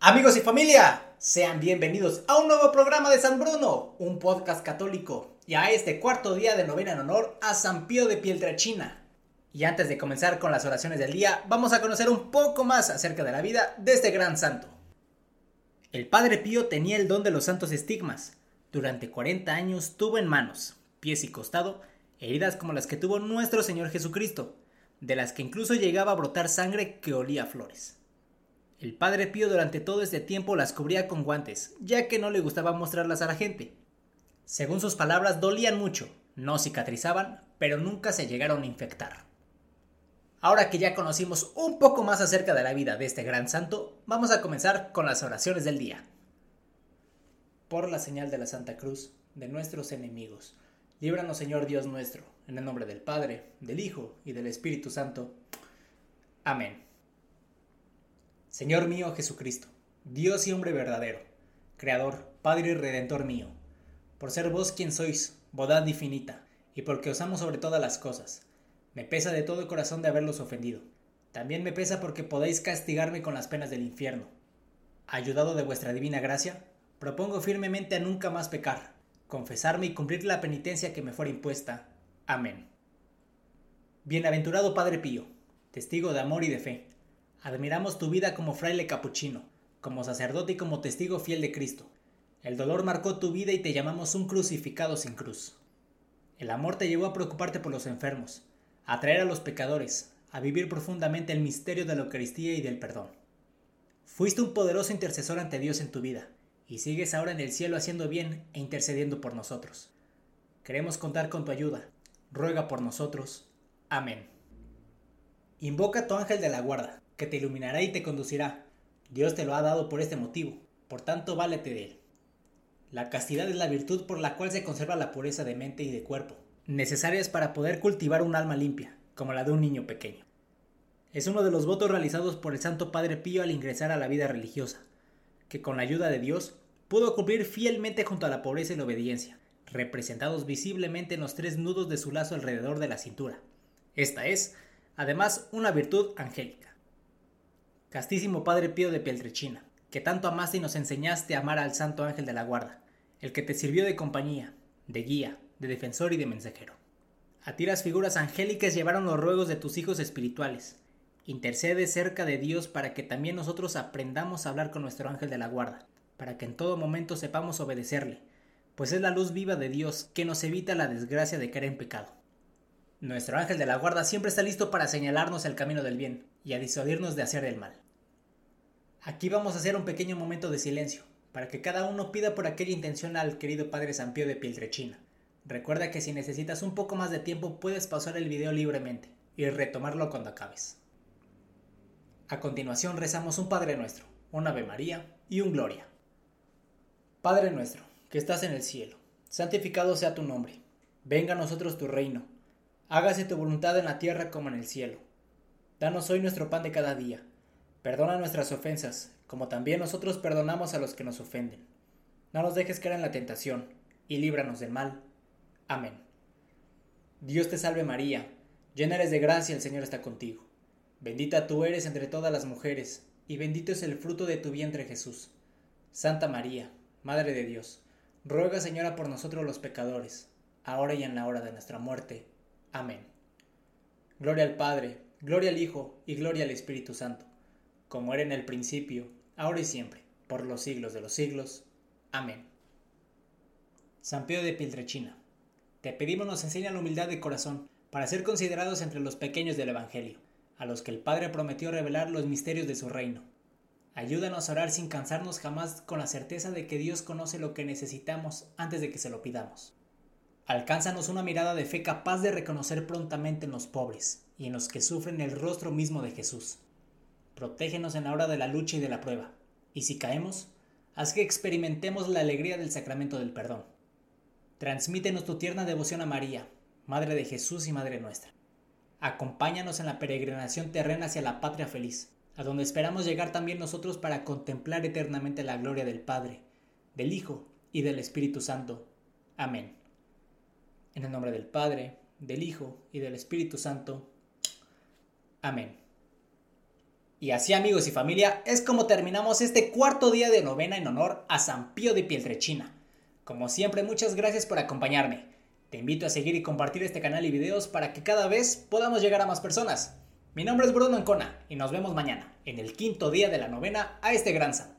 Amigos y familia, sean bienvenidos a un nuevo programa de San Bruno, un podcast católico, y a este cuarto día de novena en honor a San Pío de Pietrelcina. Y antes de comenzar con las oraciones del día, vamos a conocer un poco más acerca de la vida de este gran santo. El Padre Pío tenía el don de los santos estigmas. Durante 40 años tuvo en manos, pies y costado heridas como las que tuvo nuestro Señor Jesucristo, de las que incluso llegaba a brotar sangre que olía a flores. El padre Pío durante todo este tiempo las cubría con guantes, ya que no le gustaba mostrarlas a la gente. Según sus palabras, dolían mucho, no cicatrizaban, pero nunca se llegaron a infectar. Ahora que ya conocimos un poco más acerca de la vida de este gran santo, vamos a comenzar con las oraciones del día. Por la señal de la Santa Cruz, de nuestros enemigos, líbranos Señor Dios nuestro, en el nombre del Padre, del Hijo y del Espíritu Santo. Amén. Señor mío Jesucristo, Dios y hombre verdadero, Creador, Padre y Redentor mío, por ser vos quien sois, bondad infinita, y porque os amo sobre todas las cosas, me pesa de todo corazón de haberlos ofendido. También me pesa porque podéis castigarme con las penas del infierno. Ayudado de vuestra divina gracia, propongo firmemente a nunca más pecar, confesarme y cumplir la penitencia que me fuera impuesta. Amén. Bienaventurado Padre Pío, testigo de amor y de fe Admiramos tu vida como fraile capuchino, como sacerdote y como testigo fiel de Cristo. El dolor marcó tu vida y te llamamos un crucificado sin cruz. El amor te llevó a preocuparte por los enfermos, a atraer a los pecadores, a vivir profundamente el misterio de la Eucaristía y del perdón. Fuiste un poderoso intercesor ante Dios en tu vida, y sigues ahora en el cielo haciendo bien e intercediendo por nosotros. Queremos contar con tu ayuda. Ruega por nosotros. Amén. Invoca tu ángel de la guarda que te iluminará y te conducirá. Dios te lo ha dado por este motivo, por tanto válete de él. La castidad es la virtud por la cual se conserva la pureza de mente y de cuerpo, necesarias para poder cultivar un alma limpia, como la de un niño pequeño. Es uno de los votos realizados por el Santo Padre Pío al ingresar a la vida religiosa, que con la ayuda de Dios pudo cumplir fielmente junto a la pobreza y la obediencia, representados visiblemente en los tres nudos de su lazo alrededor de la cintura. Esta es, además, una virtud angélica. Castísimo Padre Pío de Pieltrechina, que tanto amaste y nos enseñaste a amar al Santo Ángel de la Guarda, el que te sirvió de compañía, de guía, de defensor y de mensajero. A ti las figuras angélicas llevaron los ruegos de tus hijos espirituales. Intercede cerca de Dios para que también nosotros aprendamos a hablar con nuestro ángel de la guarda, para que en todo momento sepamos obedecerle, pues es la luz viva de Dios que nos evita la desgracia de caer en pecado. Nuestro ángel de la guarda siempre está listo para señalarnos el camino del bien y a disuadirnos de hacer el mal. Aquí vamos a hacer un pequeño momento de silencio, para que cada uno pida por aquella intención al querido Padre San Pío de Piltrechina. Recuerda que si necesitas un poco más de tiempo puedes pausar el video libremente y retomarlo cuando acabes. A continuación rezamos un Padre Nuestro, un Ave María y un Gloria. Padre nuestro, que estás en el cielo, santificado sea tu nombre. Venga a nosotros tu reino Hágase tu voluntad en la tierra como en el cielo. Danos hoy nuestro pan de cada día. Perdona nuestras ofensas, como también nosotros perdonamos a los que nos ofenden. No nos dejes caer en la tentación, y líbranos del mal. Amén. Dios te salve María, llena eres de gracia, el Señor está contigo. Bendita tú eres entre todas las mujeres, y bendito es el fruto de tu vientre Jesús. Santa María, Madre de Dios, ruega Señora por nosotros los pecadores, ahora y en la hora de nuestra muerte. Amén. Gloria al Padre, gloria al Hijo y gloria al Espíritu Santo, como era en el principio, ahora y siempre, por los siglos de los siglos. Amén. San Pío de Piltrechina, te pedimos nos enseña la humildad de corazón para ser considerados entre los pequeños del Evangelio, a los que el Padre prometió revelar los misterios de su reino. Ayúdanos a orar sin cansarnos jamás con la certeza de que Dios conoce lo que necesitamos antes de que se lo pidamos. Alcánzanos una mirada de fe capaz de reconocer prontamente en los pobres y en los que sufren el rostro mismo de Jesús. Protégenos en la hora de la lucha y de la prueba, y si caemos, haz que experimentemos la alegría del sacramento del perdón. Transmítenos tu tierna devoción a María, Madre de Jesús y Madre nuestra. Acompáñanos en la peregrinación terrena hacia la patria feliz, a donde esperamos llegar también nosotros para contemplar eternamente la gloria del Padre, del Hijo y del Espíritu Santo. Amén. En el nombre del Padre, del Hijo y del Espíritu Santo. Amén. Y así amigos y familia, es como terminamos este cuarto día de novena en honor a San Pío de Pieltrechina. Como siempre, muchas gracias por acompañarme. Te invito a seguir y compartir este canal y videos para que cada vez podamos llegar a más personas. Mi nombre es Bruno Encona y nos vemos mañana, en el quinto día de la novena a este gran santo.